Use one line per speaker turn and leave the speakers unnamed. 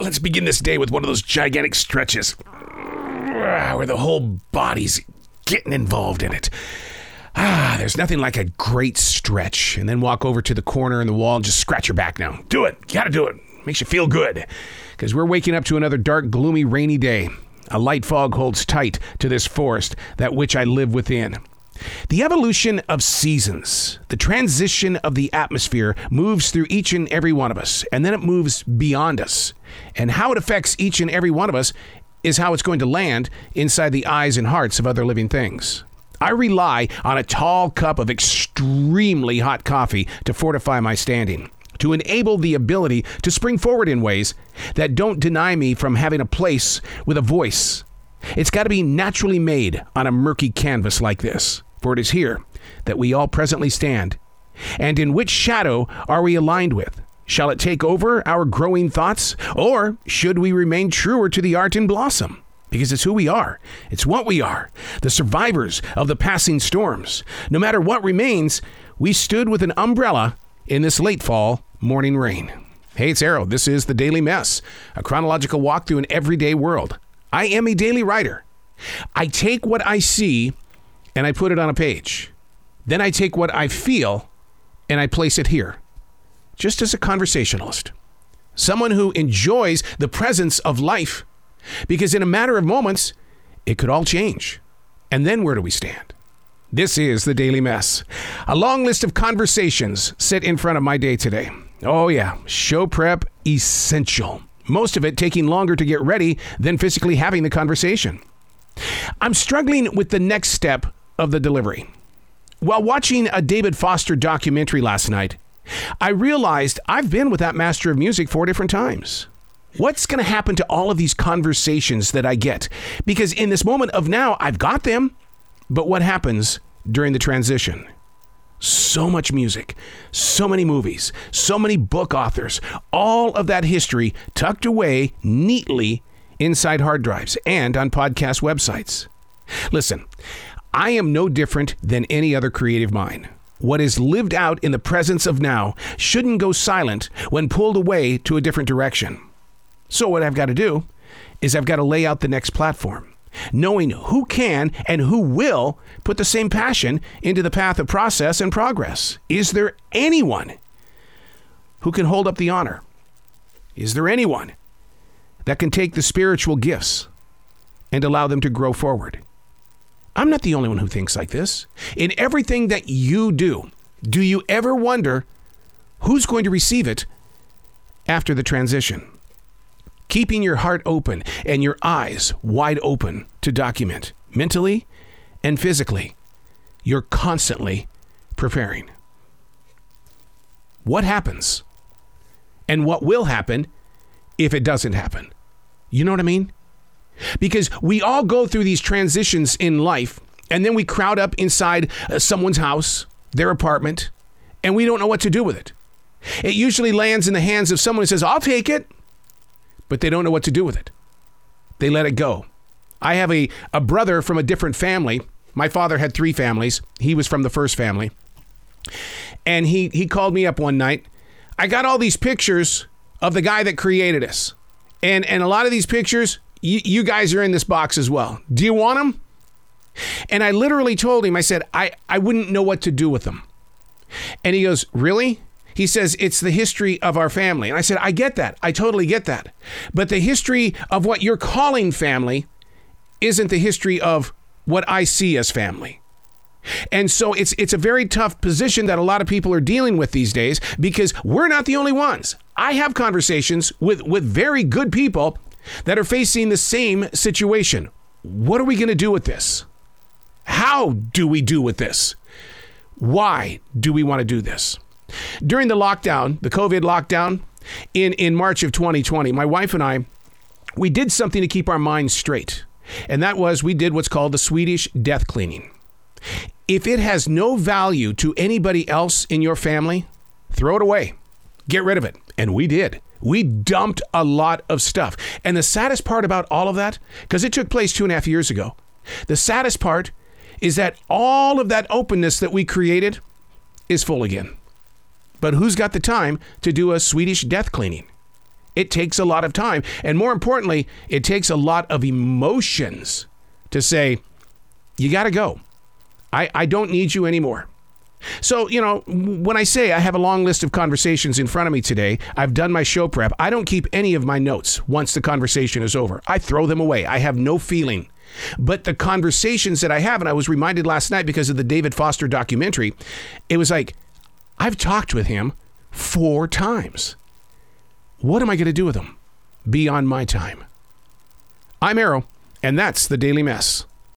Let's begin this day with one of those gigantic stretches where the whole body's getting involved in it. Ah, there's nothing like a great stretch. And then walk over to the corner in the wall and just scratch your back now. Do it. You gotta do it. Makes you feel good. Because we're waking up to another dark, gloomy, rainy day. A light fog holds tight to this forest, that which I live within. The evolution of seasons, the transition of the atmosphere moves through each and every one of us, and then it moves beyond us. And how it affects each and every one of us is how it's going to land inside the eyes and hearts of other living things. I rely on a tall cup of extremely hot coffee to fortify my standing, to enable the ability to spring forward in ways that don't deny me from having a place with a voice. It's got to be naturally made on a murky canvas like this, for it is here that we all presently stand. And in which shadow are we aligned with? Shall it take over our growing thoughts? Or should we remain truer to the art in blossom? Because it's who we are, it's what we are, the survivors of the passing storms. No matter what remains, we stood with an umbrella in this late fall morning rain. Hey, it's Arroe. This is The Daily Mess, a chronological walk through an everyday world. I am a daily writer. I take what I see and I put it on a page. Then I take what I feel and I place it here just as a conversationalist, someone who enjoys the presence of life, because in a matter of moments, it could all change. And then where do we stand? This is the Daily Mess. A long list of conversations sit in front of my day today. Oh, yeah, show prep essential. Most of it taking longer to get ready than physically having the conversation. I'm struggling with the next step of the delivery. While watching a David Foster documentary last night, I realized I've been with that master of music four different times. What's going to happen to all of these conversations that I get? Because in this moment of now, I've got them, but what happens during the transition? So much music, so many movies, so many book authors, all of that history tucked away neatly inside hard drives and on podcast websites. Listen, I am no different than any other creative mind. What is lived out in the presence of now shouldn't go silent when pulled away to a different direction. So, what I've got to do is I've got to lay out the next platform, knowing who can and who will put the same passion into the path of process and progress. Is there anyone who can hold up the honor? Is there anyone that can take the spiritual gifts and allow them to grow forward? I'm not the only one who thinks like this. In everything that you do, do you ever wonder who's going to receive it after the transition? Keeping your heart open and your eyes wide open to document mentally and physically, you're constantly preparing. What happens and what will happen if it doesn't happen? You know what I mean? Because we all go through these transitions in life, and then we crowd up inside uh, someone's house, their apartment, and we don't know what to do with it. It usually lands in the hands of someone who says, I'll take it, but they don't know what to do with it. They let it go. I have a, a brother from a different family. My father had three families, he was from the first family. And he, he called me up one night. I got all these pictures of the guy that created us. And, and a lot of these pictures, you, you guys are in this box as well. Do you want them? And I literally told him, I said, I, I wouldn't know what to do with them. And he goes, Really? He says, It's the history of our family. And I said, I get that. I totally get that. But the history of what you're calling family isn't the history of what I see as family. And so it's it's a very tough position that a lot of people are dealing with these days because we're not the only ones. I have conversations with with very good people that are facing the same situation. What are we going to do with this? How do we do with this? Why do we want to do this? During the lockdown, the COVID lockdown in, in March of 2020, my wife and I, we did something to keep our minds straight. And that was we did what's called the Swedish death cleaning. If it has no value to anybody else in your family, throw it away. Get rid of it. And we did. We dumped a lot of stuff. And the saddest part about all of that, because it took place two and a half years ago, the saddest part is that all of that openness that we created is full again. But who's got the time to do a Swedish death cleaning? It takes a lot of time. And more importantly, it takes a lot of emotions to say, you got to go. I, I don't need you anymore. So, you know, when I say I have a long list of conversations in front of me today, I've done my show prep. I don't keep any of my notes once the conversation is over. I throw them away. I have no feeling. But the conversations that I have, and I was reminded last night because of the David Foster documentary, it was like, I've talked with him four times. What am I going to do with him? beyond my time. I'm Arroe, and that's the Daily Mess.